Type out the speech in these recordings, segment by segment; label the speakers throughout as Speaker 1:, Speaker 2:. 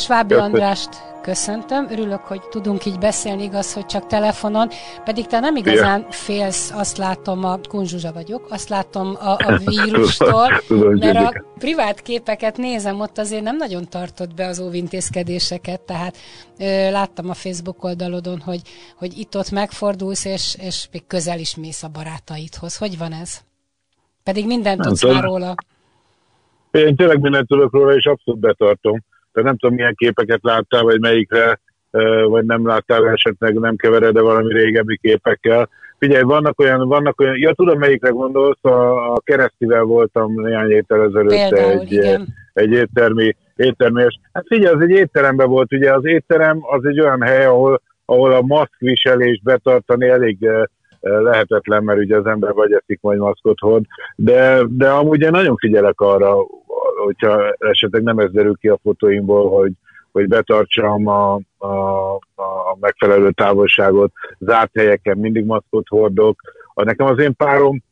Speaker 1: Svábi Andrást köszöntöm. Örülök, hogy tudunk így beszélni, igaz, hogy csak telefonon. Pedig te nem igazán félsz, azt látom, a Kunzsuzsa vagyok, azt látom a, a vírustól, mert a privát képeket nézem, ott azért nem nagyon tartott be az óvintézkedéseket, tehát ö, láttam a Facebook oldalodon, hogy, hogy itt-ott megfordulsz, és, és még közel is mész a barátaidhoz. Hogy van ez? Pedig mindent tudsz már róla.
Speaker 2: Én tényleg mindent tudok róla, és abszolút betartom de nem tudom milyen képeket láttál, vagy melyikre, vagy nem láttál esetleg, nem kevered de valami régebbi képekkel. Figyelj, vannak olyan, vannak olyan, ja tudom melyikre gondolsz, a, a keresztivel voltam néhány héttel ezelőtt Például, egy, igen. egy éttermi, éttermés. Hát figyelj, az egy étteremben volt, ugye az étterem az egy olyan hely, ahol, ahol a maszkviselést betartani elég lehetetlen, mert ugye az ember vagy eszik, vagy maszkot hord, de, de amúgy én nagyon figyelek arra, hogyha esetleg nem ez derül ki a fotóimból, hogy, hogy betartsam a, a, a megfelelő távolságot, zárt helyeken mindig maszkot hordok. A, nekem az én párom,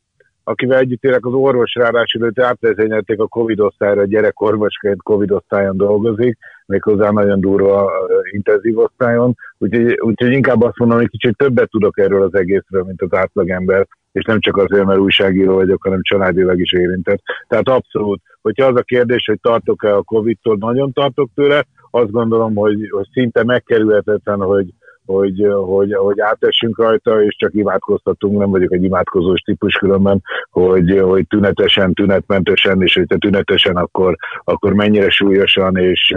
Speaker 2: akivel együtt élek, az orvos ráadásul őt átvezényelték a Covid osztályra, gyerekorvosként Covid osztályon dolgozik, méghozzá nagyon durva intenzív osztályon, úgyhogy, úgyhogy inkább azt mondom, hogy kicsit többet tudok erről az egészről, mint az átlagember, és nem csak azért, mert újságíró vagyok, hanem családilag is érintett. Tehát abszolút, hogyha az a kérdés, hogy tartok-e a Covid-tól, nagyon tartok tőle, azt gondolom, hogy, hogy szinte megkerülhetetlen, hogy, hogy, hogy, hogy átessünk rajta, és csak imádkoztatunk, nem vagyok egy imádkozós típus különben, hogy, hogy tünetesen, tünetmentesen, és hogyha tünetesen, akkor, akkor mennyire súlyosan, és,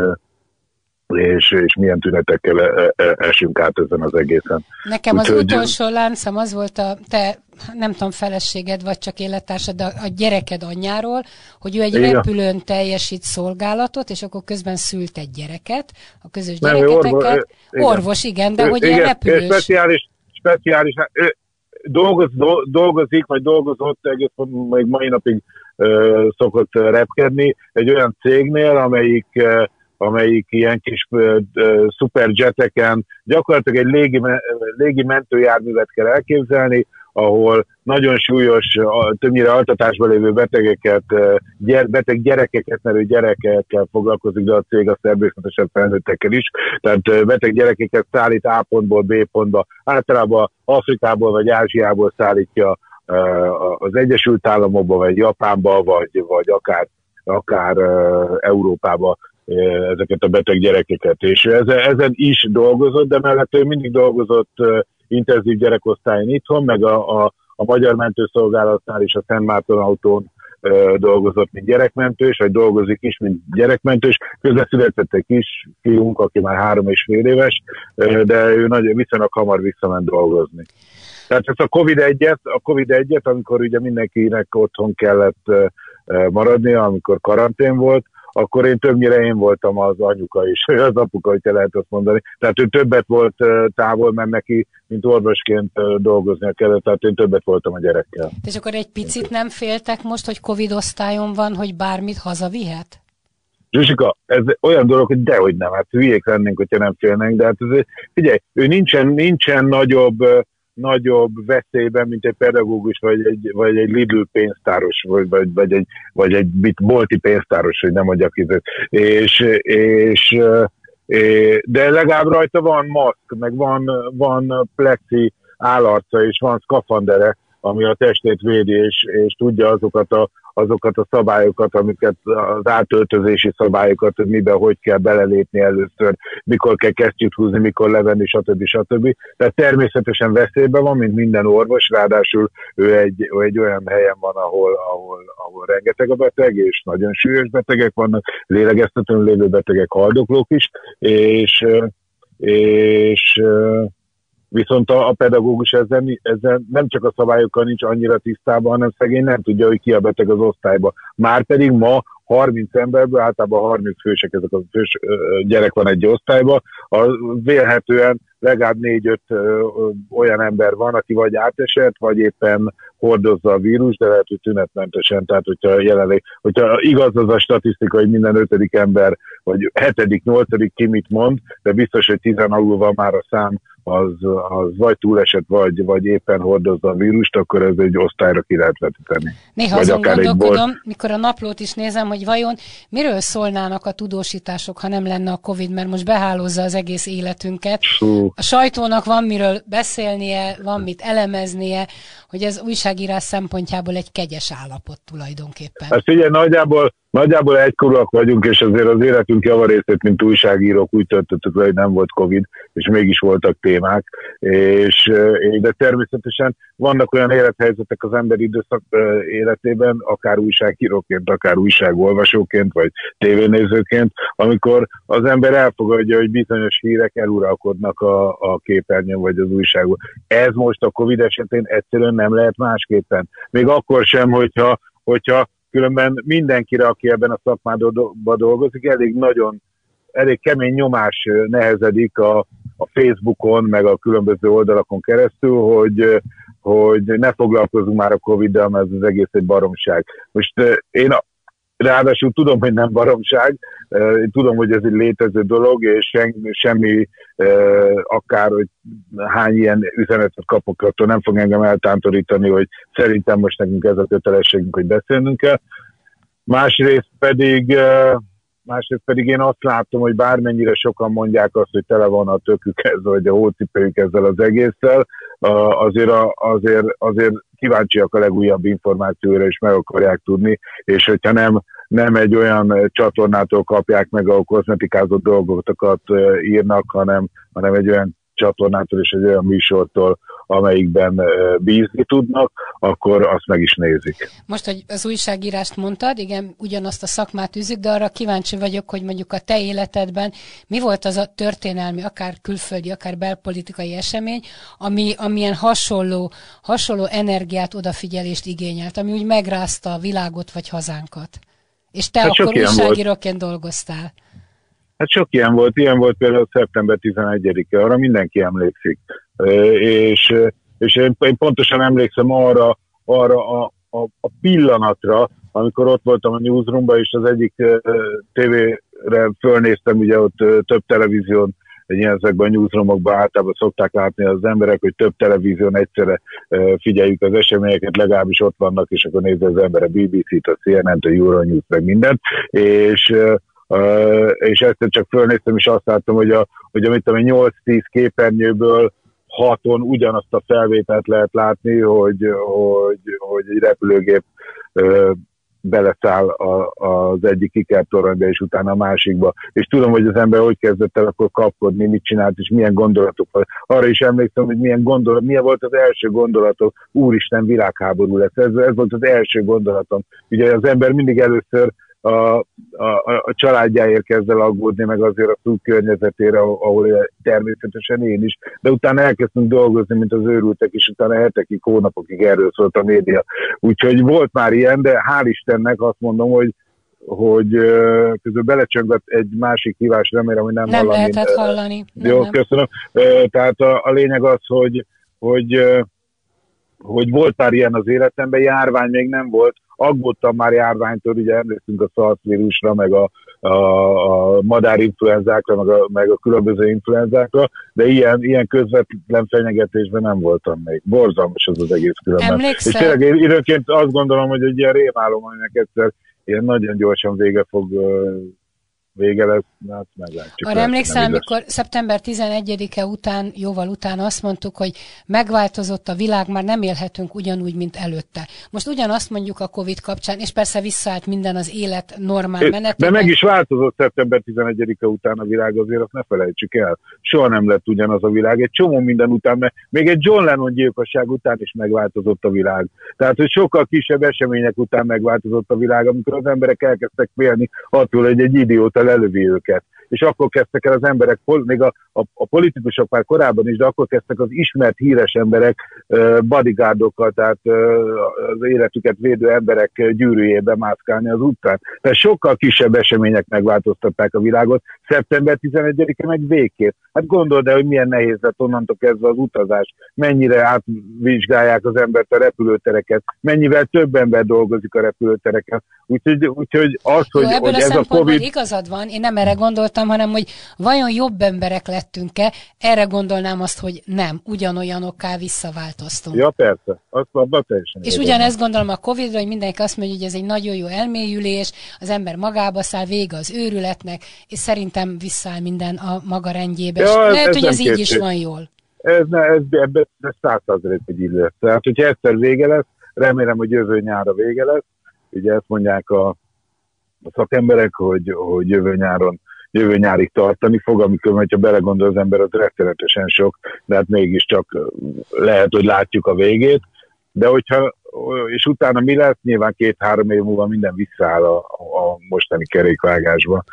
Speaker 2: és, és milyen tünetekkel e, e, esünk át ezen az egészen.
Speaker 1: Nekem az Úgyhogy... utolsó láncem az volt a te, nem tudom, feleséged, vagy csak élettársad, de a gyereked anyjáról, hogy ő egy Igen. repülőn teljesít szolgálatot, és akkor közben szült egy gyereket, a közös nem, gyereketeket. Orvos, igen. orvos, igen, de hogy igen, ilyen repülős.
Speaker 2: Speciális, speciális, ő dolgoz, dolgozik, vagy dolgozott egész még mai napig uh, szokott repkedni egy olyan cégnél, amelyik uh, amelyik ilyen kis szuperjeteken gyakorlatilag egy légi, légi mentőjárművet kell elképzelni, ahol nagyon súlyos, többnyire altatásban lévő betegeket, gyere, beteg gyerekeket, mert gyerekekkel foglalkozik, de a cég a természetesen felnőttekkel is. Tehát beteg gyerekeket szállít A pontból B pontba, általában Afrikából vagy Ázsiából szállítja az Egyesült Államokba, vagy Japánba, vagy, vagy akár, akár Európába ezeket a beteg gyerekeket. És ezen, ezen is dolgozott, de mellett ő mindig dolgozott intenzív gyerekosztályon itthon, meg a, a, a Magyar Mentőszolgálatnál is a Szent Márton autón dolgozott, mint gyerekmentős, vagy dolgozik is, mint gyerekmentős. Közben született egy kis fiunk, aki már három és fél éves, de ő nagyon viszonylag hamar visszament dolgozni. Tehát ez a Covid egyet, a Covid egyet, amikor ugye mindenkinek otthon kellett maradni, amikor karantén volt, akkor én többnyire én voltam az anyuka is, az apuka, hogyha lehet azt mondani. Tehát ő többet volt távol, mert neki, mint orvosként dolgoznia kellett, tehát én többet voltam a gyerekkel.
Speaker 1: És akkor egy picit nem féltek most, hogy Covid osztályon van, hogy bármit hazavihet?
Speaker 2: Zsuzsika, ez olyan dolog, hogy dehogy nem, hát hülyék lennénk, hogyha nem félnénk, de hát ez, figyelj, ő nincsen, nincsen nagyobb nagyobb veszélyben, mint egy pedagógus, vagy egy, vagy egy Lidl pénztáros, vagy, vagy, vagy egy, vagy egy bolti pénztáros, hogy nem mondjak itt. És, és, de legalább rajta van maszk, meg van, van plexi állarca, és van szkafandere, ami a testét védi, és, és tudja azokat a azokat a szabályokat, amiket az átöltözési szabályokat, hogy miben hogy kell belelépni először, mikor kell kesztyűt húzni, mikor levenni, stb. stb. Tehát természetesen veszélyben van, mint minden orvos, ráadásul ő egy, ő egy olyan helyen van, ahol, ahol, ahol rengeteg a beteg, és nagyon súlyos betegek vannak, lélegeztetőn lévő betegek, haldoklók is, és, és Viszont a, a pedagógus ezzel, ezzel nem csak a szabályokkal nincs annyira tisztában, hanem szegény nem tudja, hogy ki a beteg az osztályba. Márpedig ma 30 emberből, általában 30 fősek, ezek a fős gyerek van egy osztályban, a, vélhetően legalább négy-öt olyan ember van, aki vagy átesett, vagy éppen hordozza a vírus, de lehet, hogy tünetmentesen, tehát hogyha jelenleg, hogyha igaz az a statisztika, hogy minden ötödik ember, vagy hetedik, nyolcadik ki mit mond, de biztos, hogy tizen alul van már a szám, az, az vagy túlesett, vagy, vagy éppen hordozza a vírust, akkor ez egy osztályra ki lehet vetíteni.
Speaker 1: Néha vagy azon akár gondolkodom, mikor a naplót is nézem, hogy vajon miről szólnának a tudósítások, ha nem lenne a Covid, mert most behálózza az egész életünket. Hú. A sajtónak van miről beszélnie, van mit elemeznie, hogy ez újságírás szempontjából egy kegyes állapot tulajdonképpen.
Speaker 2: Hát figyelj, nagyjából Nagyjából egykorúak vagyunk, és azért az életünk javarészét, mint újságírók úgy töltöttük hogy nem volt Covid, és mégis voltak témák, és de természetesen vannak olyan élethelyzetek az ember időszak életében, akár újságíróként, akár újságolvasóként, vagy tévénézőként, amikor az ember elfogadja, hogy bizonyos hírek eluralkodnak a, a képernyőn, vagy az újságban. Ez most a Covid esetén egyszerűen nem lehet másképpen. Még akkor sem, hogyha hogyha Különben mindenkire, aki ebben a szakmában dolgozik, elég nagyon, elég kemény nyomás nehezedik a, a Facebookon, meg a különböző oldalakon keresztül, hogy, hogy ne foglalkozunk már a Covid-del, mert ez az egész egy baromság. Most én Ráadásul tudom, hogy nem baromság, tudom, hogy ez egy létező dolog, és semmi, akár, hogy hány ilyen üzenetet kapok, attól nem fog engem eltántorítani, hogy szerintem most nekünk ez a kötelességünk, hogy beszélnünk kell. Másrészt pedig, másrészt pedig én azt látom, hogy bármennyire sokan mondják azt, hogy tele van a tökük ezzel, vagy a hócipőjük ezzel az egésszel, azért, azért, azért kíváncsiak a legújabb információra, és meg akarják tudni, és hogyha nem, nem egy olyan csatornától kapják meg, ahol kozmetikázott dolgokat írnak, hanem, hanem egy olyan csatornától és egy olyan műsortól, amelyikben bízni tudnak, akkor azt meg is nézik.
Speaker 1: Most, hogy az újságírást mondtad, igen, ugyanazt a szakmát űzik, de arra kíváncsi vagyok, hogy mondjuk a te életedben mi volt az a történelmi, akár külföldi, akár belpolitikai esemény, ami, amilyen hasonló, hasonló energiát, odafigyelést igényelt, ami úgy megrázta a világot vagy hazánkat. És te hát akkor újságíróként dolgoztál.
Speaker 2: Hát sok ilyen volt, ilyen volt például szeptember 11-e, arra mindenki emlékszik. És, és én, én pontosan emlékszem arra, arra a, a, a pillanatra, amikor ott voltam a newsroomban, és az egyik tévére fölnéztem, ugye ott több televízión, ilyen ezekben a newsroomokban általában szokták látni az emberek, hogy több televízión egyszerre figyeljük az eseményeket, legalábbis ott vannak, és akkor nézi az ember a BBC-t, a CNN-t, a Euronews, meg mindent, és és ezt csak fölnéztem, és azt láttam, hogy, a, hogy amit a 8-10 képernyőből haton ugyanazt a felvételt lehet látni, hogy, hogy, hogy egy repülőgép beleszáll a, az egyik ikertoronyba, és utána a másikba. És tudom, hogy az ember hogy kezdett el akkor kapkodni, mit csinált, és milyen gondolatok. Arra is emlékszem, hogy milyen gondolat, milyen volt az első gondolatok, úristen, világháború lesz. Ez, ez volt az első gondolatom. Ugye az ember mindig először a, a, a családjáért kezd el aggódni, meg azért a túl környezetére, ahol természetesen én is, de utána elkezdtünk dolgozni, mint az őrültek, és utána hetekig, hónapokig erről szólt a média. Úgyhogy volt már ilyen, de hál' Istennek azt mondom, hogy hogy közül belecsöngött egy másik hívás, remélem, hogy nem,
Speaker 1: nem hallani. lehetett hallani.
Speaker 2: Jó, nem. köszönöm. Tehát a, a lényeg az, hogy, hogy hogy volt már ilyen az életemben, járvány még nem volt, aggódtam már járványtól, ugye emlékszünk a SARS vírusra, meg a, a, a madárinfluenzákra, meg a, meg a különböző influenzákra, de ilyen, ilyen közvetlen fenyegetésben nem voltam még. Borzalmas az az egész különben.
Speaker 1: Emlékszel?
Speaker 2: És tényleg én időnként azt gondolom, hogy egy ilyen rémálom, aminek egyszer ilyen nagyon gyorsan vége fog vége lesz, hát meglátjuk.
Speaker 1: Arra emlékszem, amikor szeptember 11-e után, jóval után azt mondtuk, hogy megváltozott a világ, már nem élhetünk ugyanúgy, mint előtte. Most ugyanazt mondjuk a Covid kapcsán, és persze visszaállt minden az élet normál menetében.
Speaker 2: De meg is változott szeptember 11-e után a világ, azért azt ne felejtsük el. Soha nem lett ugyanaz a világ. Egy csomó minden után, mert még egy John Lennon gyilkosság után is megváltozott a világ. Tehát, hogy sokkal kisebb események után megváltozott a világ, amikor az emberek elkezdtek félni attól, hogy egy idióta lelövi őket. És akkor kezdtek el az emberek, még a, a, a politikusok már korábban is, de akkor kezdtek az ismert híres emberek bodyguardokkal, tehát az életüket védő emberek gyűrűjébe mászkálni az utcán. Tehát sokkal kisebb események megváltoztatták a világot, szeptember 11-e meg végképp. Hát gondold el, hogy milyen nehéz lett onnantól kezdve az utazás, mennyire átvizsgálják az embert a repülőtereket, mennyivel több ember dolgozik a repülőtereken. Úgyhogy, úgyhogy az, hogy,
Speaker 1: Jó,
Speaker 2: hogy
Speaker 1: ez
Speaker 2: a Covid...
Speaker 1: igazad van, én nem erre gondoltam, hanem hogy vajon jobb emberek lettünk-e, erre gondolnám azt, hogy nem, ugyanolyanokká visszaváltoztunk.
Speaker 2: Ja, persze, azt abban teljesen.
Speaker 1: És ugyanezt gondolom a Covid-ra, hogy mindenki azt mondja, hogy ez egy nagyon jó elmélyülés, az ember magába száll, vége az őrületnek, és szerintem visszáll minden a maga rendjébe. Ja, ez, lehet, hogy ez így is van jól.
Speaker 2: Ez, ne, ez, ebben százszerzelék, hogy így lesz. Tehát, hogyha egyszer vége lesz, remélem, hogy jövő nyára vége lesz. Ugye ezt mondják a, a szakemberek, hogy, hogy jövő nyáron jövő nyárig tartani fog, amikor, hogyha belegondol az ember, az rettenetesen sok, de hát mégiscsak lehet, hogy látjuk a végét. De hogyha, és utána mi lesz, nyilván két-három év múlva minden visszaáll a, a mostani kerékvágásba.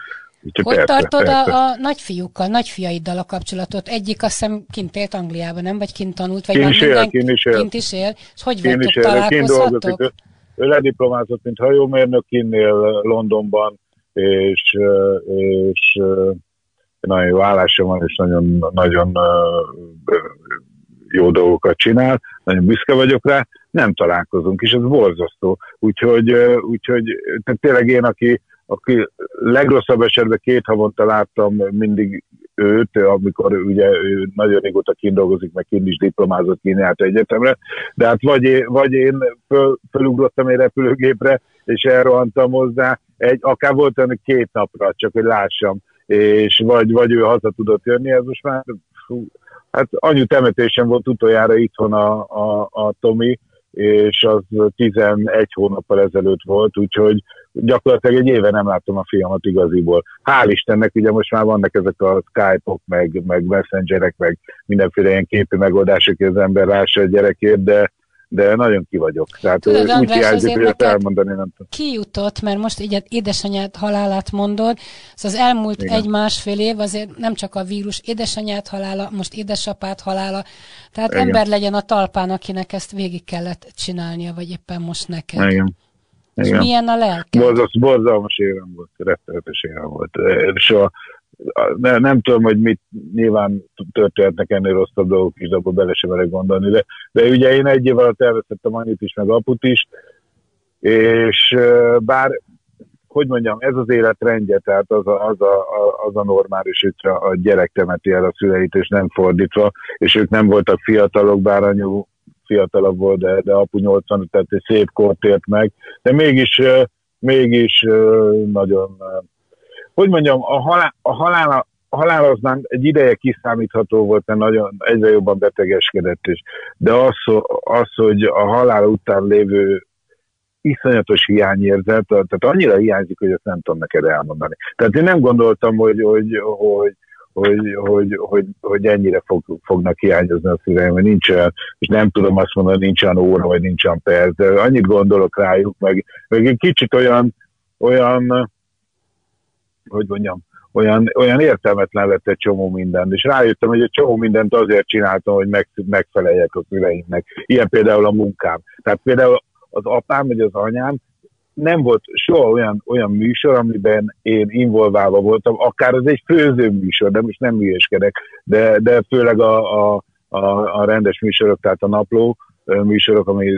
Speaker 1: Úgyhogy hogy persze, tartod persze. A, a nagyfiúkkal, nagyfiaiddal a kapcsolatot? Egyik azt hiszem kint élt Angliában, nem? Vagy kint tanult? Vagy
Speaker 2: kint is él, kint is él.
Speaker 1: Kint is él. És hogy kint vagytok, találkozhatok? Ő,
Speaker 2: ő lediplomázott, mint hajómérnök, kinnél Londonban, és, és nagyon jó állása van, és nagyon, nagyon jó dolgokat csinál, nagyon büszke vagyok rá, nem találkozunk, és ez borzasztó. Úgyhogy, úgyhogy tehát tényleg én, aki, aki legrosszabb esetben két havonta láttam mindig őt, amikor ugye ő nagyon régóta kint dolgozik, meg kint is diplomázott Kíniát egyetemre, de hát vagy vagy én föl, fölugrottam egy repülőgépre, és elrohantam hozzá, egy, akár volt ennek két napra, csak hogy lássam, és vagy, vagy ő haza tudott jönni, ez most már fú, hát anyu temetésen volt utoljára itthon a, a, a Tomi, és az 11 hónappal ezelőtt volt, úgyhogy gyakorlatilag egy éve nem láttam a fiamat igaziból. Hál' Istennek, ugye most már vannak ezek a Skype-ok, meg, meg messengerek, meg mindenféle ilyen képi megoldások, hogy az ember lássa a gyerekét, de de nagyon ki vagyok. Tehát Tudod, úgy hiányzik, hogy ezt elmondani nem tudom.
Speaker 1: Ki jutott, mert most így édesanyád halálát mondod, szóval az elmúlt egy-másfél év azért nem csak a vírus, édesanyád halála, most édesapád halála, tehát Igen. ember legyen a talpán, akinek ezt végig kellett csinálnia, vagy éppen most neked.
Speaker 2: Igen.
Speaker 1: És milyen a lelke?
Speaker 2: Borzalmas, borzalmas évem volt, rettenetes évem volt. Soha, ne, nem tudom, hogy mit nyilván történhetnek ennél rosszabb dolgok is, de abból bele sem merek gondolni, de, de ugye én egy év alatt elvesztettem anyut is, meg aput is, és bár, hogy mondjam, ez az életrendje, tehát az a, az a, az a normális, hogy a gyerek temeti el a szüleit, és nem fordítva, és ők nem voltak fiatalok, bár anyu fiatalabb volt, de, de apu 80, tehát egy szép kort ért meg, de mégis, mégis nagyon hogy mondjam, a halál, a halál, az már egy ideje kiszámítható volt, mert nagyon egyre jobban betegeskedett is. De az, az, hogy a halál után lévő iszonyatos hiányérzet, tehát annyira hiányzik, hogy ezt nem tudom neked elmondani. Tehát én nem gondoltam, hogy, hogy, hogy, hogy, hogy, hogy, hogy ennyire fog, fognak hiányozni a szüleim, hogy nincs olyan, és nem tudom azt mondani, nincs olyan óra, vagy nincs olyan perc, de annyit gondolok rájuk, meg, meg egy kicsit olyan, olyan hogy mondjam, olyan, olyan értelmetlen lett egy csomó minden, és rájöttem, hogy egy csomó mindent azért csináltam, hogy meg, megfeleljek a szüleimnek. Ilyen például a munkám. Tehát például az apám vagy az anyám nem volt soha olyan, olyan műsor, amiben én involválva voltam, akár az egy főző műsor, de most nem műéskedek, de, de főleg a, a, a, a rendes műsorok, tehát a napló, műsorok, ami,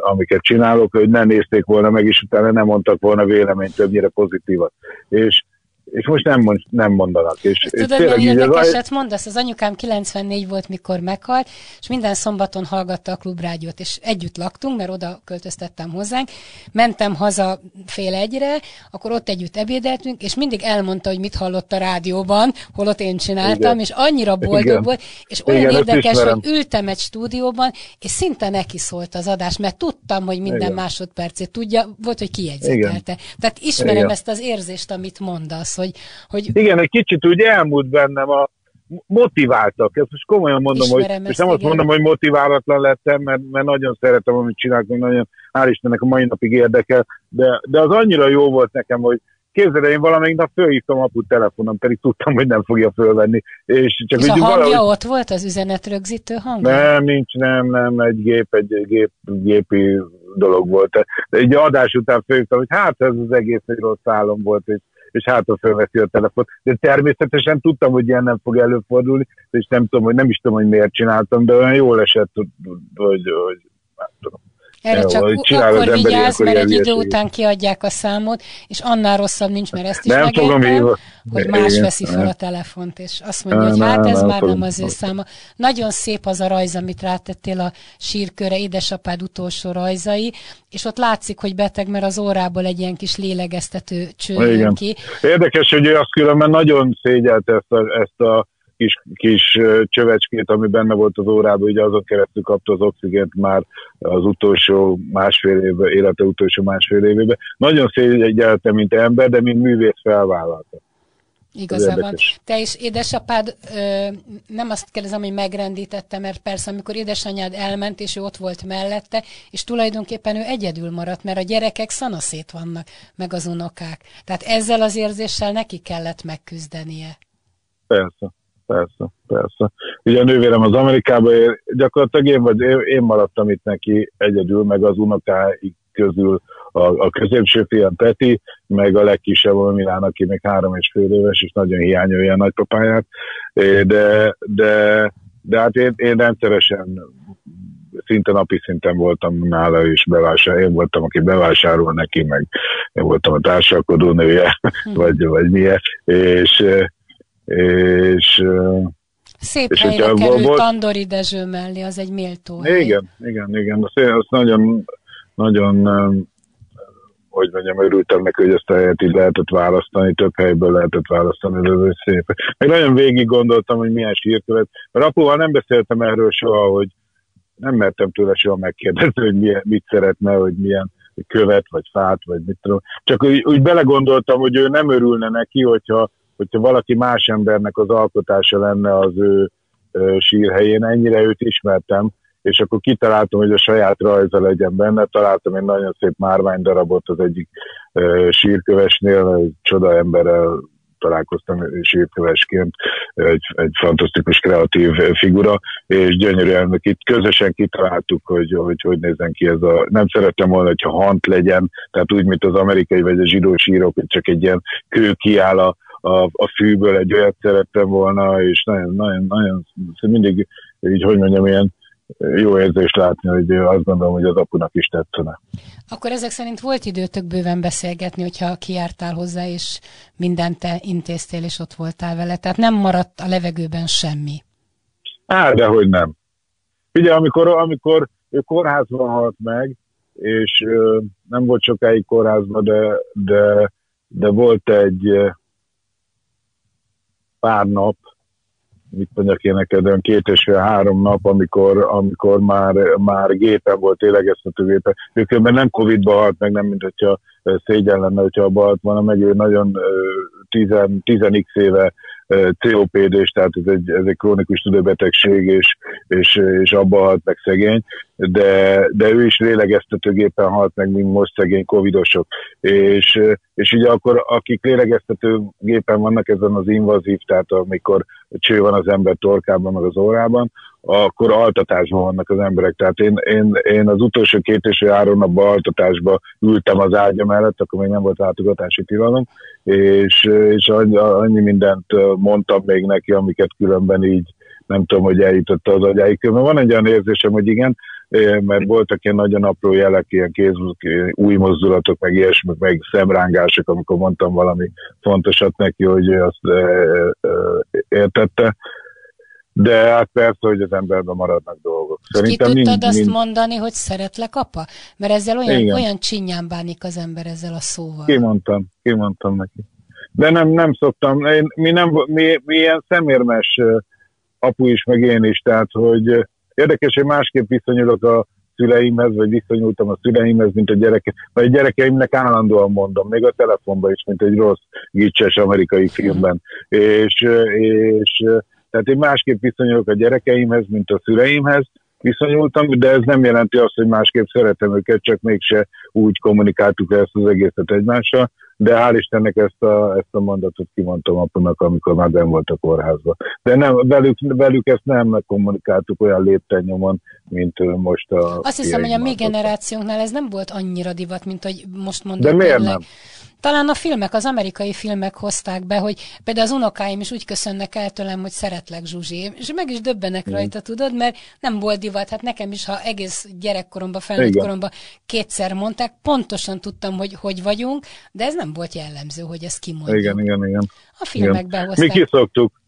Speaker 2: amiket csinálok, hogy nem nézték volna meg, és utána nem mondtak volna véleményt többnyire pozitívat. És és most nem, mond, nem mondanak. És,
Speaker 1: Tudod, és milyen érdekeset az... mondasz? Az anyukám 94 volt, mikor meghalt, és minden szombaton hallgatta a klubrádiót, és együtt laktunk, mert oda költöztettem hozzánk. Mentem haza fél egyre, akkor ott együtt ebédeltünk, és mindig elmondta, hogy mit hallott a rádióban, holott én csináltam, Igen. és annyira boldog Igen. volt, és olyan Igen, érdekes, hogy ültem egy stúdióban, és szinte neki szólt az adás, mert tudtam, hogy minden Igen. másodpercét tudja, volt, hogy kijegyzetelte. Tehát ismerem Igen. ezt az érzést, amit mondasz, hogy, hogy...
Speaker 2: Igen, egy kicsit úgy elmúlt bennem a motiváltak, ezt most komolyan mondom, Ismerem hogy, és nem igen. azt mondom, hogy motiválatlan lettem, mert, mert nagyon szeretem, amit csinálok, nagyon hál' Istennek a mai napig érdekel, de, de az annyira jó volt nekem, hogy képzeld én valamelyik nap fölhívtam aput telefonon, pedig tudtam, hogy nem fogja fölvenni.
Speaker 1: És, csak és a hangja valahogy... ott volt, az üzenetrögzítő hangja?
Speaker 2: Nem, nincs, nem, nem, egy gép, egy gép, gépi dolog volt. Egy adás után fölhívtam, hogy hát ez az egész egy rossz álom volt, és és hátra felveszi a telefon. De természetesen tudtam, hogy ilyen nem fog előfordulni, és nem tudom, hogy nem is tudom, hogy miért csináltam, de olyan jól esett, hogy, hogy, hogy nem tudom.
Speaker 1: Erre csak akkor vigyázz, mert egy idő után kiadják a számot, és annál rosszabb nincs, mert ezt is nem fogom hogy más igen, veszi fel a telefont, és azt mondja, nem, hogy hát ez nem, már nem az ő száma. Nagyon szép az a rajz, amit rátettél a sírköre, édesapád utolsó rajzai, és ott látszik, hogy beteg, mert az órából egy ilyen kis lélegeztető cső ki.
Speaker 2: Érdekes, hogy ő azt különben nagyon szégyelte ezt a, ezt a kis, kis csövecskét, ami benne volt az órában, ugye azon keresztül kapta az oxigént már az utolsó másfél évben, élete utolsó másfél évében. Nagyon szégyelte, mint ember, de mint művész felvállalta.
Speaker 1: Igaza van. Te és édesapád, ö, nem azt kérdezem, hogy megrendítette, mert persze, amikor édesanyád elment, és ő ott volt mellette, és tulajdonképpen ő egyedül maradt, mert a gyerekek szanaszét vannak, meg az unokák. Tehát ezzel az érzéssel neki kellett megküzdenie.
Speaker 2: Persze persze, persze. Ugye a nővérem az Amerikában ér, gyakorlatilag én, vagy én maradtam itt neki egyedül, meg az unokái közül a, a középső fiam Peti, meg a legkisebb a Milán, aki még három és fél éves, és nagyon hiányolja a nagypapáját, de, de, de hát én, én rendszeresen szinte napi szinten voltam nála, és bevásár, én voltam, aki bevásárol neki, meg én voltam a társalkodó nője, hm. vagy, vagy milyen, és és
Speaker 1: Szép és helyre került volt... Tandori Dezső mellé, az egy méltó
Speaker 2: hely. Igen, igen, igen. Azt, azt nagyon, nagyon hogy mondjam, örültem neki, hogy ezt a helyet így lehetett választani, több helyből lehetett választani, de ez szép. Meg nagyon végig gondoltam, hogy milyen sírkövet. Mert apuval nem beszéltem erről soha, hogy nem mertem tőle soha megkérdezni, hogy milyen, mit szeretne, hogy milyen követ, vagy fát, vagy mit tudom. Csak úgy, úgy belegondoltam, hogy ő nem örülne neki, hogyha hogyha valaki más embernek az alkotása lenne az ő sírhelyén, ennyire őt ismertem, és akkor kitaláltam, hogy a saját rajza legyen benne, találtam egy nagyon szép márványdarabot az egyik sírkövesnél, egy csoda emberrel találkoztam sírkövesként, egy, egy fantasztikus kreatív figura, és gyönyörűen itt közösen kitaláltuk, hogy, hogy hogy nézzen ki ez a... Nem szerettem volna, hogyha hant legyen, tehát úgy, mint az amerikai vagy a zsidó sírok, hogy csak egy ilyen kő kiáll a, a, a fűből egy olyat szerettem volna, és nagyon, nagyon, nagyon mindig így, hogy mondjam, ilyen jó érzés látni, hogy azt gondolom, hogy az apunak is tetszene.
Speaker 1: Akkor ezek szerint volt időtök bőven beszélgetni, hogyha kiártál hozzá, és mindent te intéztél, és ott voltál vele. Tehát nem maradt a levegőben semmi.
Speaker 2: Á, de hogy nem. Ugye, amikor, amikor ő kórházban halt meg, és ö, nem volt sokáig kórházban, de, de, de volt egy, pár nap, mit mondjak én neked, olyan két és fél három nap, amikor, amikor már, már gépen volt, élegeztető gépen. Ő nem Covid-ba halt meg, nem mint hogyha szégyen lenne, hogyha abba halt volna meg, ő nagyon 10 x éve COPD-s, tehát ez egy, ez egy krónikus tüdőbetegség, és, és, és abba halt meg szegény, de, de ő is lélegeztetőgépen halt meg, mint most szegény covidosok. És, és ugye akkor, akik lélegeztetőgépen vannak ezen az invazív, tehát amikor cső van az ember torkában, meg az órában, akkor altatásban vannak az emberek. Tehát én, én, én az utolsó két és három napban altatásban ültem az ágya mellett, akkor még nem volt látogatási tilalom, és, és annyi, annyi mindent mondtam még neki, amiket különben így nem tudom, hogy eljutotta az agyáig. Van egy olyan érzésem, hogy igen, mert voltak ilyen nagyon apró jelek, ilyen kéz, új mozdulatok, meg ilyesmik, meg szemrángások, amikor mondtam valami fontosat neki, hogy azt értette de hát persze, hogy az emberben maradnak dolgok.
Speaker 1: Szerintem Ki tudtad mind, azt mind... mondani, hogy szeretlek, apa? Mert ezzel olyan, olyan csinyán bánik az ember ezzel a szóval.
Speaker 2: Kimondtam, kimondtam neki. De nem, nem szoktam, én, mi, nem, mi, mi ilyen szemérmes apu is, meg én is, tehát hogy érdekes, hogy másképp viszonyulok a szüleimhez, vagy viszonyultam a szüleimhez, mint a gyereke. Vagy a gyerekeimnek állandóan mondom, még a telefonban is, mint egy rossz, gicses amerikai filmben. És, és tehát én másképp viszonyulok a gyerekeimhez, mint a szüleimhez, viszonyultam, de ez nem jelenti azt, hogy másképp szeretem őket, csak mégse úgy kommunikáltuk ezt az egészet egymással. De hál' Istennek ezt a, ezt a mondatot kimondtam apunak, amikor már ben volt a kórházban. De nem, velük, velük ezt nem kommunikáltuk olyan lépten mint most a...
Speaker 1: Azt hiszem, hogy a mi generációnknál ez nem volt annyira divat, mint hogy most mondod.
Speaker 2: De miért tényleg. nem?
Speaker 1: Talán a filmek, az amerikai filmek hozták be, hogy például az unokáim is úgy köszönnek el tőlem, hogy szeretlek Zsuzsi, és meg is döbbenek mm. rajta, tudod, mert nem volt divat, hát nekem is, ha egész gyerekkoromban, felnőtt koromban kétszer mondták, pontosan tudtam, hogy hogy vagyunk, de ez nem volt jellemző, hogy ezt kimondjuk.
Speaker 2: Igen, igen, igen.
Speaker 1: A filmekben hozták.
Speaker 2: Mi kiszoktuk.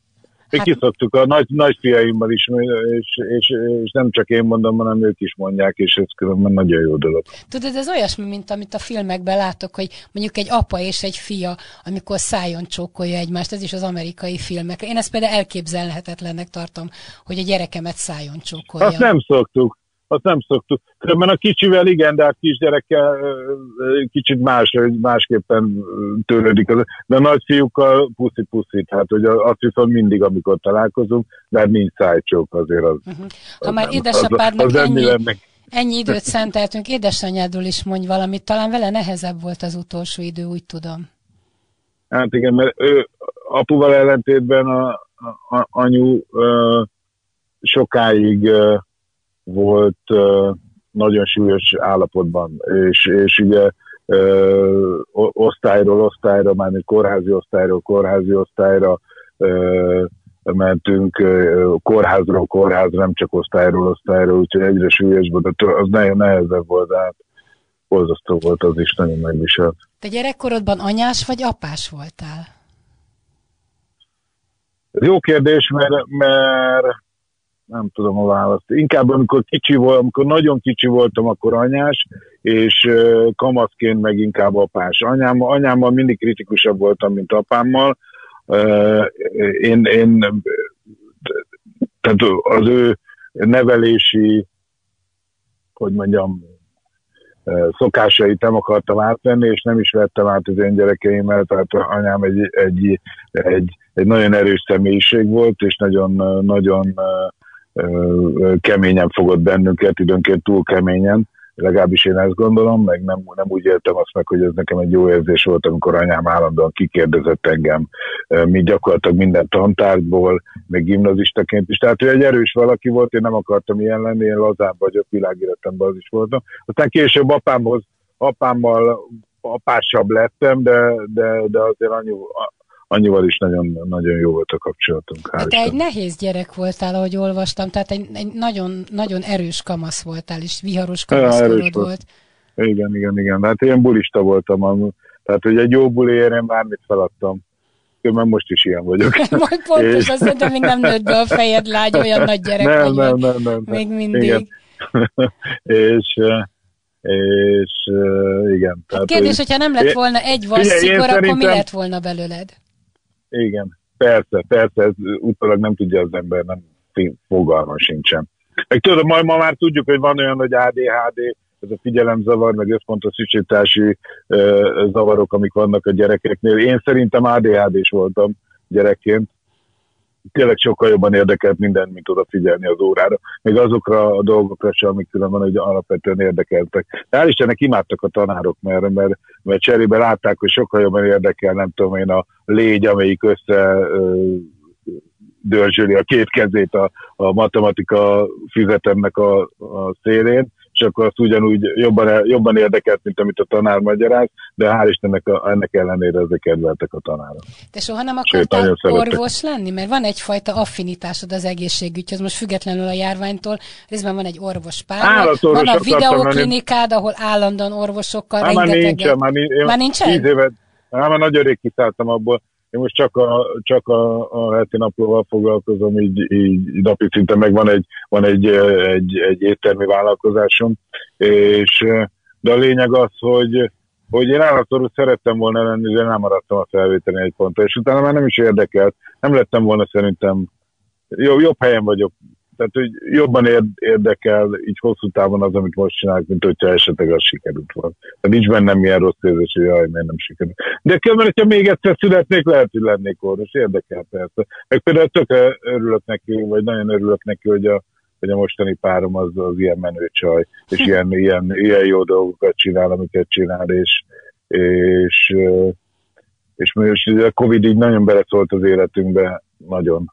Speaker 2: Mi hát, kiszoktuk a nagy, nagyfiaimmal is, és, és, és nem csak én mondom, hanem ők is mondják, és ez különben nagyon jó dolog.
Speaker 1: Tudod, ez olyasmi, mint amit a filmekben látok, hogy mondjuk egy apa és egy fia, amikor szájon csókolja egymást, ez is az amerikai filmek. Én ezt például elképzelhetetlennek tartom, hogy a gyerekemet szájon csókolja.
Speaker 2: Azt nem szoktuk azt nem szoktuk. Különben a kicsivel igen, de a kisgyerekkel kicsit más, másképpen törődik. De a nagyfiúkkal puszi-puszit, hát hogy azt viszont mindig, amikor találkozunk, mert nincs szájcsók azért az.
Speaker 1: Uh-huh. Ha az már nem, édesapádnak az, az ennyi, ennyi időt szenteltünk, édesanyádról is mondj valamit, talán vele nehezebb volt az utolsó idő, úgy tudom.
Speaker 2: Hát igen, mert ő apuval ellentétben a, a, a anyu ö, sokáig ö, volt nagyon súlyos állapotban, és, és ugye ö, osztályról osztályra, már kórházi osztályról kórházi osztályra ö, mentünk, ö, kórházról kórházra, nem csak osztályról osztályra, úgyhogy egyre súlyosban, de az nehezebb volt, de hát borzasztó volt, az is nagyon megviselt.
Speaker 1: Te gyerekkorodban anyás vagy apás voltál?
Speaker 2: Ez jó kérdés, mert, mert nem tudom a választ. Inkább amikor kicsi volt, amikor nagyon kicsi voltam, akkor anyás, és kamaszként meg inkább apás. Anyám, anyámmal mindig kritikusabb voltam, mint apámmal. Én, én tehát az ő nevelési, hogy mondjam, szokásait nem akartam átvenni, és nem is vettem át az én gyerekeimmel, tehát anyám egy, egy, egy, egy nagyon erős személyiség volt, és nagyon, nagyon keményen fogott bennünket, időnként túl keményen, legalábbis én ezt gondolom, meg nem, nem úgy éltem azt meg, hogy ez nekem egy jó érzés volt, amikor anyám állandóan kikérdezett engem, mi gyakorlatilag minden tantárgyból, meg gimnazistaként is. Tehát ő egy erős valaki volt, én nem akartam ilyen lenni, én lazább vagyok, világéletemben az is voltam. Aztán később apámhoz, apámmal apásabb lettem, de, de, de azért anyu, annyival is nagyon, nagyon jó volt a kapcsolatunk.
Speaker 1: Hát te egy nehéz gyerek voltál, ahogy olvastam, tehát egy, egy nagyon, nagyon erős kamasz voltál, és viharos kamaszkorod volt.
Speaker 2: volt. Igen, igen, igen. Hát én bulista voltam. Tehát, hogy egy jó buliért én bármit feladtam. Mert most is ilyen vagyok.
Speaker 1: Majd pontosan, és... de még nem nőtt be a fejed lágy, olyan nagy gyerek nem, vagy. Nem, nem, nem, Még mindig. Igen.
Speaker 2: és és uh, igen. Hát
Speaker 1: tehát, kérdés, hogy, hogyha nem lett volna egy vasszikor, akkor mi lett volna belőled?
Speaker 2: Igen, persze, persze, ez utólag nem tudja az ember, nem fogalma sincsen. Meg tudod, ma, ma már tudjuk, hogy van olyan, hogy ADHD, ez a figyelemzavar, meg összpontosítási uh, zavarok, amik vannak a gyerekeknél. Én szerintem ADHD-s voltam gyerekként, tényleg sokkal jobban érdekelt minden, mint odafigyelni az órára, még azokra a dolgokra sem, amik különben hogy alapvetően érdekeltek. De hál' Istennek imádtak a tanárok, mert, mert, mert cserébe látták, hogy sokkal jobban érdekel, nem tudom én, a légy, amelyik össze dörzsöli a két kezét a, a matematika füzetemnek a, a szélén, és akkor azt ugyanúgy jobban, jobban érdekelt, mint amit a tanár magyaráz, de hál' Istennek a, ennek ellenére ezek kedveltek a tanárok.
Speaker 1: Te soha nem akartál Sőt, orvos lenni? Mert van egyfajta affinitásod az egészségügyhöz, most függetlenül a járványtól, részben van egy orvos pár, van a videoklinikád, ahol állandóan orvosokkal
Speaker 2: Há, már nincsen, már, nincs, már nincsen? Tíz évet, már nagyon rég kiszálltam abból, én most csak a, csak a, a heti naplóval foglalkozom, így, így napi szinten meg van egy, van egy, egy, egy éttermi vállalkozásom, és de a lényeg az, hogy, hogy én állatorú szerettem volna lenni, de nem maradtam a felvételi egy pontra, és utána már nem is érdekelt, nem lettem volna szerintem, jobb, jobb helyen vagyok tehát, hogy jobban érdekel így hosszú távon az, amit most csinálok, mint hogyha esetleg az sikerült volna. Tehát nincs bennem ilyen rossz érzés, hogy jaj, miért nem sikerült. De különben, hogyha még egyszer születnék, lehet, hogy lennék orvos. Érdekel persze. Meg például tök örülök neki, vagy nagyon örülök neki, hogy a, hogy a mostani párom az, az ilyen menő csaj, és ilyen, ilyen, ilyen jó dolgokat csinál, amiket csinál, és, és és most a Covid így nagyon beleszólt az életünkbe, nagyon.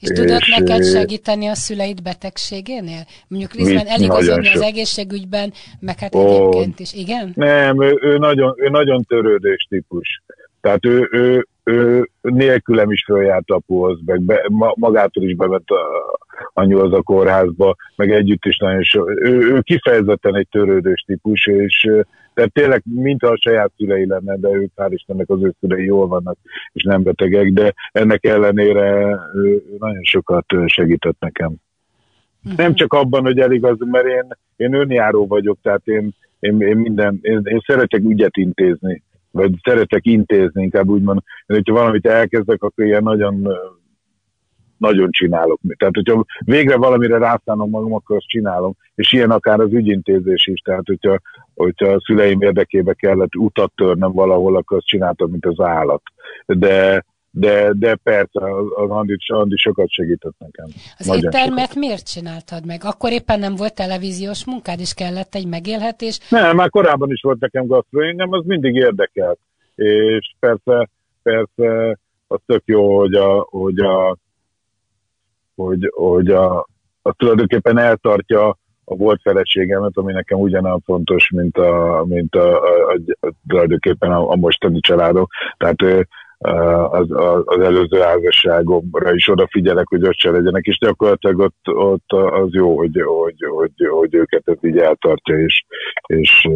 Speaker 1: És, és tudod neked segíteni a szüleid betegségénél? Mondjuk részben eligazodni az egészségügyben, meg hát ó, egyébként is, igen?
Speaker 2: Nem, ő, ő, nagyon, ő nagyon törődés típus. Tehát ő, ő, ő nélkülem is följárt apuhoz, meg be, magától is bement a, anyuhoz a kórházba, meg együtt is nagyon so, ő, ő kifejezetten egy törődős típus, és tehát tényleg mintha a saját szülei lenne, de ők hál' Istennek az ő szülei jól vannak, és nem betegek, de ennek ellenére ő nagyon sokat segített nekem. Uh-huh. Nem csak abban, hogy eligaz, mert én, én önjáró vagyok, tehát én, én, én minden, én, én szeretek ügyet intézni vagy szeretek intézni, inkább úgy mondom, hogyha valamit elkezdek, akkor ilyen nagyon nagyon csinálok. Tehát, hogyha végre valamire rászánom magam, akkor azt csinálom. És ilyen akár az ügyintézés is. Tehát, hogyha, hogyha a szüleim érdekébe kellett utat törnem valahol, akkor azt csináltam, mint az állat. De, de, de persze, az Andi, Andi sokat segített nekem.
Speaker 1: Az Nagyon éttermet sokat. miért csináltad meg? Akkor éppen nem volt televíziós munkád, és kellett egy megélhetés?
Speaker 2: Nem, már korábban is volt nekem gasztro, engem az mindig érdekelt. És persze, persze az tök jó, hogy a, hogy a, hogy, hogy a, a tulajdonképpen eltartja a volt feleségemet, ami nekem ugyanolyan fontos, mint, a, mint a, a, a, a, tulajdonképpen a, a mostani családom. Tehát az, az előző házasságomra is odafigyelek, hogy ott se legyenek, és gyakorlatilag ott, ott az jó, hogy, hogy, hogy, hogy őket ez így eltartja, és, és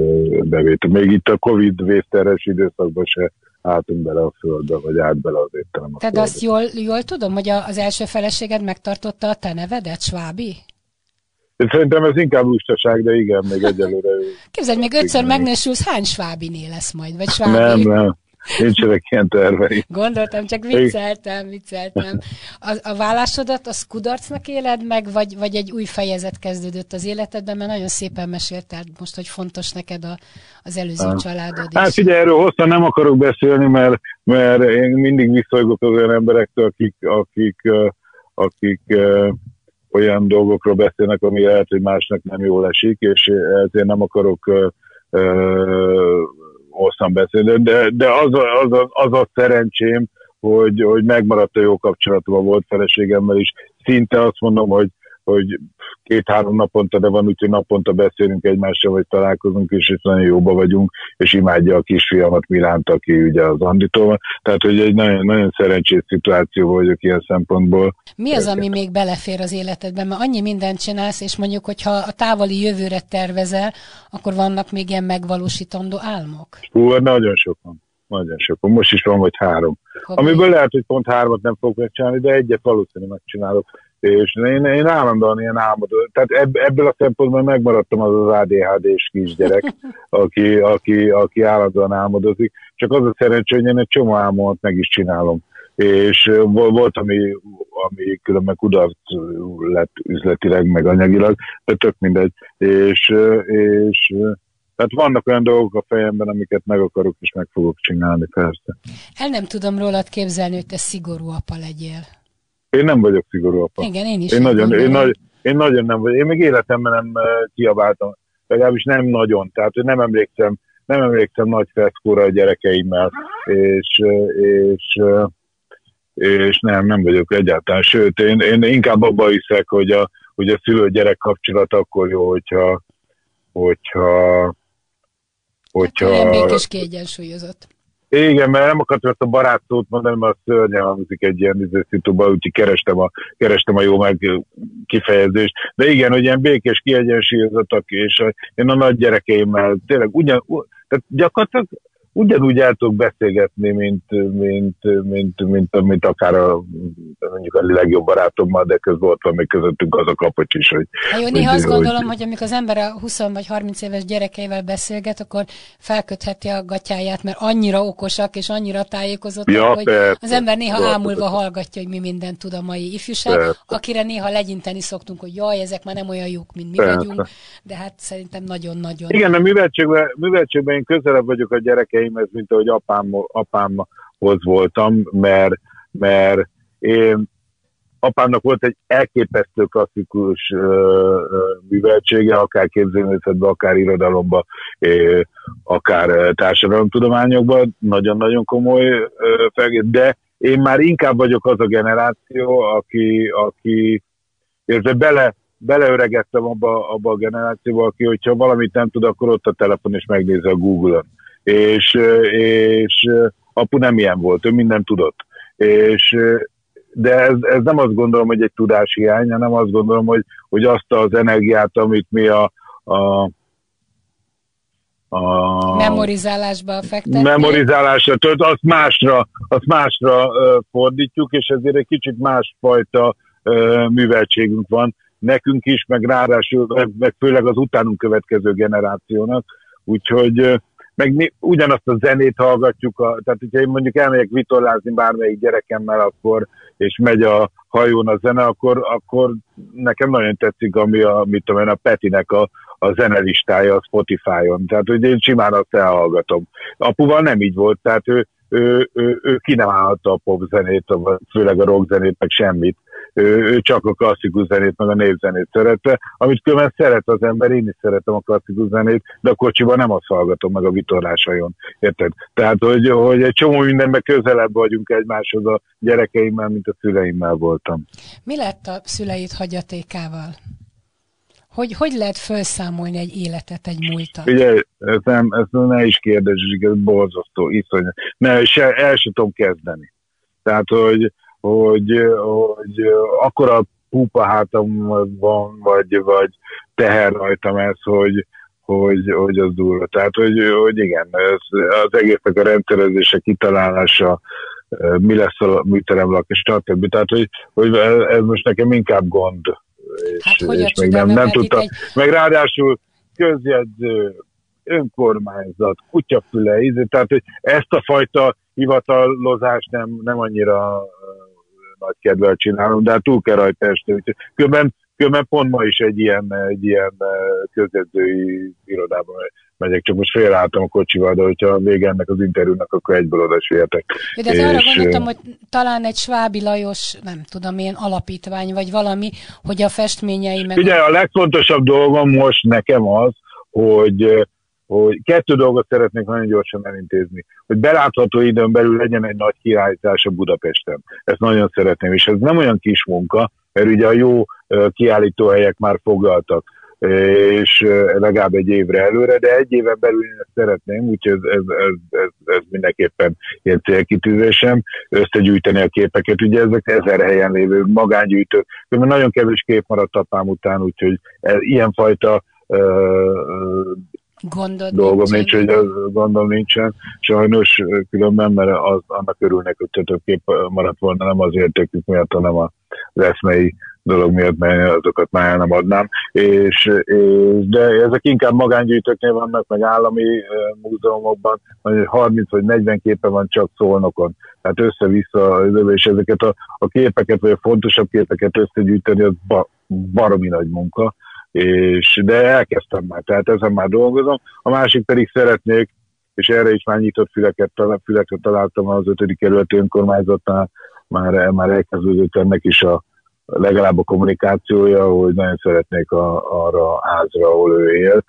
Speaker 2: bevét. Még itt a Covid vészteres időszakban se álltunk bele a földbe, vagy állt bele az étterem
Speaker 1: a Tehát azt jól, jól tudom, hogy az első feleséged megtartotta a te nevedet, Svábi?
Speaker 2: Szerintem ez inkább lustaság, de igen, még egyelőre.
Speaker 1: Képzeld, még ötször megnősülsz, hány Svábiné lesz majd? Vagy Svábi?
Speaker 2: Nem, nem. Nincsenek ilyen tervei.
Speaker 1: Gondoltam, csak vicceltem, vicceltem. A, a vállásodat az kudarcnak éled meg, vagy, vagy egy új fejezet kezdődött az életedben, mert nagyon szépen mesélted most, hogy fontos neked a, az előző ah. családod
Speaker 2: is. Hát figyelj, erről hosszan nem akarok beszélni, mert, mert én mindig visszajogok az olyan emberektől, akik, akik, akik olyan dolgokról beszélnek, ami lehet, hogy másnak nem jól esik, és ezért nem akarok hosszan beszélni, de, de az, a, az, a, az a szerencsém, hogy, hogy megmaradt a jó kapcsolatom a volt feleségemmel is. Szinte azt mondom, hogy, hogy két-három naponta, de van úgy, hogy naponta beszélünk egymással, vagy találkozunk, és és nagyon jóba vagyunk, és imádja a kisfiamat Milánt, aki ugye az Anditól van. Tehát, hogy egy nagyon, nagyon szerencsés szituáció vagyok ilyen szempontból.
Speaker 1: Mi az, ami még belefér az életedben? Mert annyi mindent csinálsz, és mondjuk, hogyha a távoli jövőre tervezel, akkor vannak még ilyen megvalósítandó álmok?
Speaker 2: Hú, hát nagyon sok van. Nagyon sok. Most is van, vagy három. Hobbi. Amiből lehet, hogy pont hármat nem fogok megcsinálni, de egyet valószínűleg megcsinálok és én, én állandóan ilyen álmodó, tehát ebb, ebből a szempontból megmaradtam az az ADHD-s kisgyerek, aki, aki, aki állandóan álmodozik, csak az a szerencsé, hogy én egy csomó álmomat meg is csinálom. És volt, ami, ami különben kudarc lett üzletileg, meg anyagilag, de tök mindegy. És, és tehát vannak olyan dolgok a fejemben, amiket meg akarok és meg fogok csinálni, persze.
Speaker 1: El nem tudom rólad képzelni, hogy te szigorú apa legyél.
Speaker 2: Én nem vagyok szigorú apa.
Speaker 1: Igen, én is.
Speaker 2: Én nagyon, én, nagy, én nagyon nem vagyok. Én még életemben nem uh, kiabáltam, legalábbis nem nagyon. Tehát nem emlékszem, nem emlékszem nagy feszkóra a gyerekeimmel, és, és, és nem, nem vagyok egyáltalán. Sőt, én, én inkább abban hiszek, hogy a, hogy a szülő-gyerek kapcsolat akkor jó, hogyha hogyha
Speaker 1: hogyha... Hát, békés kiegyensúlyozott.
Speaker 2: Igen, mert nem akartam ezt a barát szót mondani, mert a szörnyen hangzik egy ilyen izőszitúban, úgyhogy kerestem a, kerestem a jó meg kifejezést. De igen, hogy ilyen békés, kiegyensúlyozottak, és én a nagy gyerekeimmel tényleg ugyan, tehát gyakorlatilag ugyanúgy el tudok beszélgetni, mint, mint, mint, mint, mint akár a, mondjuk a legjobb barátommal, de közben ott van még közöttünk az a kapocs is, hogy...
Speaker 1: Hát jó, néha azt gondolom, hogy, hogy amikor az ember a 20 vagy 30 éves gyerekeivel beszélget, akkor felkötheti a gatyáját, mert annyira okosak és annyira tájékozottak, ja, hogy persze, az ember néha persze, ámulva persze. hallgatja, hogy mi mindent tud a mai ifjúság, persze. akire néha legyinteni szoktunk, hogy jaj, ezek már nem olyan jók, mint mi persze. vagyunk, de hát szerintem nagyon-nagyon...
Speaker 2: Igen, a műveltségben, műveltségben én közelebb vagyok a gyerekeim gyerekeimhez, mint ahogy apám, apámhoz voltam, mert, mert én apámnak volt egy elképesztő klasszikus műveltsége, akár képzőművészetben, akár irodalomban, akár társadalomtudományokban, nagyon-nagyon komoly felgés, de én már inkább vagyok az a generáció, aki, aki érte bele, beleöregettem abba, abba a generációba, aki, hogyha valamit nem tud, akkor ott a telefon és megnézi a Google-on. És, és apu nem ilyen volt, ő mindent tudott. És de ez, ez nem azt gondolom, hogy egy tudáshiány, hanem azt gondolom, hogy, hogy azt az energiát, amit mi a, a
Speaker 1: a memorizálásba fektetni.
Speaker 2: Memorizálásra tölt, azt másra, azt másra uh, fordítjuk, és ezért egy kicsit másfajta uh, műveltségünk van nekünk is, meg ráadásul, meg, meg főleg az utánunk következő generációnak, úgyhogy uh, meg mi ugyanazt a zenét hallgatjuk, a, tehát hogyha én mondjuk elmegyek vitorlázni bármelyik gyerekemmel, akkor, és megy a hajón a zene, akkor, akkor nekem nagyon tetszik, ami a, mit tudom én, a Petinek a, a zenelistája a Spotify-on. Tehát, hogy én simán azt elhallgatom. Apuval nem így volt, tehát ő, ő, ő, ő ki nem állhatta a popzenét, főleg a rockzenét, meg semmit ő, ő csak a klasszikus zenét, meg a népzenét szerette, amit különben szeret az ember, én is szeretem a klasszikus zenét, de a kocsiban nem azt hallgatom meg a vitorlásajon, érted? Tehát, hogy, hogy egy csomó mindenben közelebb vagyunk egymáshoz a gyerekeimmel, mint a szüleimmel voltam.
Speaker 1: Mi lett a szüleid hagyatékával? Hogy, hogy lehet felszámolni egy életet, egy múltat?
Speaker 2: Ugye, ezt, nem, ezt ne is kérdezz, ez borzasztó, iszonyat. Ne, se, el sem tudom kezdeni. Tehát, hogy, hogy, hogy akkora pupa hátam van, vagy, vagy teher rajtam ez, hogy, hogy, hogy az durva. Tehát, hogy, hogy igen, ez, az egésznek a rendszerezése, kitalálása, mi lesz a műteremlak, és stb. Tehát, hogy, hogy ez most nekem inkább gond.
Speaker 1: És, hát, és még nem, nem tudtam. Egy...
Speaker 2: Meg ráadásul közjegyző, önkormányzat, kutyafüle, tehát hogy ezt a fajta hivatalozást nem, nem annyira nagy kedvel csinálom, de hát túl kell rajta esni. Különben, különben pont ma is egy ilyen, egy ilyen közedzői irodában megyek, csak most félreálltam a kocsival, de hogyha vége ennek az interjúnak, akkor egyből oda sértek.
Speaker 1: De és... arra gondoltam, hogy talán egy Svábi Lajos, nem tudom én, alapítvány, vagy valami, hogy a festményei meg...
Speaker 2: Ugye a legfontosabb dolgom most nekem az, hogy hogy kettő dolgot szeretnék nagyon gyorsan elintézni, hogy belátható időn belül legyen egy nagy kiállítás a Budapesten. Ezt nagyon szeretném, és ez nem olyan kis munka, mert ugye a jó kiállítóhelyek már foglaltak és legalább egy évre előre, de egy éven belül én ezt szeretném, úgyhogy ez, ez, ez, ez, mindenképpen ilyen célkitűzésem, összegyűjteni a képeket, ugye ezek ezer helyen lévő magángyűjtők, mert nagyon kevés kép maradt apám után, úgyhogy ez, ilyenfajta
Speaker 1: Gondod
Speaker 2: dolgom nincs, hogy az gondom nincsen. Sajnos különben, mert az, annak örülnek, hogy több kép maradt volna, nem az értékük miatt, hanem az eszmei dolog miatt, mert azokat már nem adnám. És, és, de ezek inkább magángyűjtőknél vannak, meg állami múzeumokban, 30 vagy 40 képe van csak szolnokon. Tehát össze-vissza, és ezeket a, a képeket, vagy a fontosabb képeket összegyűjteni, az ba, baromi nagy munka és, de elkezdtem már, tehát ezen már dolgozom. A másik pedig szeretnék, és erre is már nyitott füleket, füleket találtam az ötödik kerület önkormányzatnál, már, már elkezdődött ennek is a legalább a kommunikációja, hogy nagyon szeretnék a, arra a házra, ahol ő élt,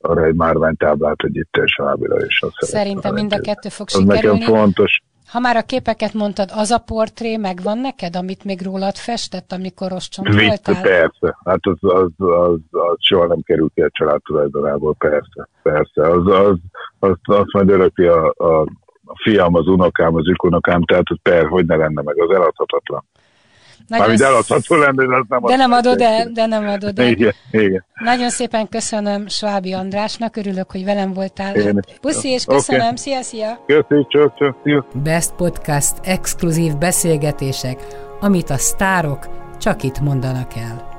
Speaker 2: arra egy márványtáblát, hogy itt és Ábira is.
Speaker 1: Szerintem mind a kettő fog sikerülni.
Speaker 2: Nekem fontos.
Speaker 1: Ha már a képeket mondtad, az a portré megvan neked, amit még rólad festett, amikor Rostson voltál?
Speaker 2: Persze, hát az, az, az, az soha nem kerül ki a család tulajdonából, persze, persze. Az, az, az, az majd örökli a, a, a fiam, az unokám, az ükunokám, tehát per, hogy ne lenne meg, az eladhatatlan. Nagyon Mármint eladható lenne, de nem
Speaker 1: De nem adod el, de nem adod el.
Speaker 2: Igen, igen.
Speaker 1: Nagyon szépen köszönöm Svábi Andrásnak, örülök, hogy velem voltál. Én. Puszi, és köszönöm, okay. szia, szia!
Speaker 2: Köszönjük, csak, csak, szia!
Speaker 3: Best Podcast exkluzív beszélgetések, amit a sztárok csak itt mondanak el.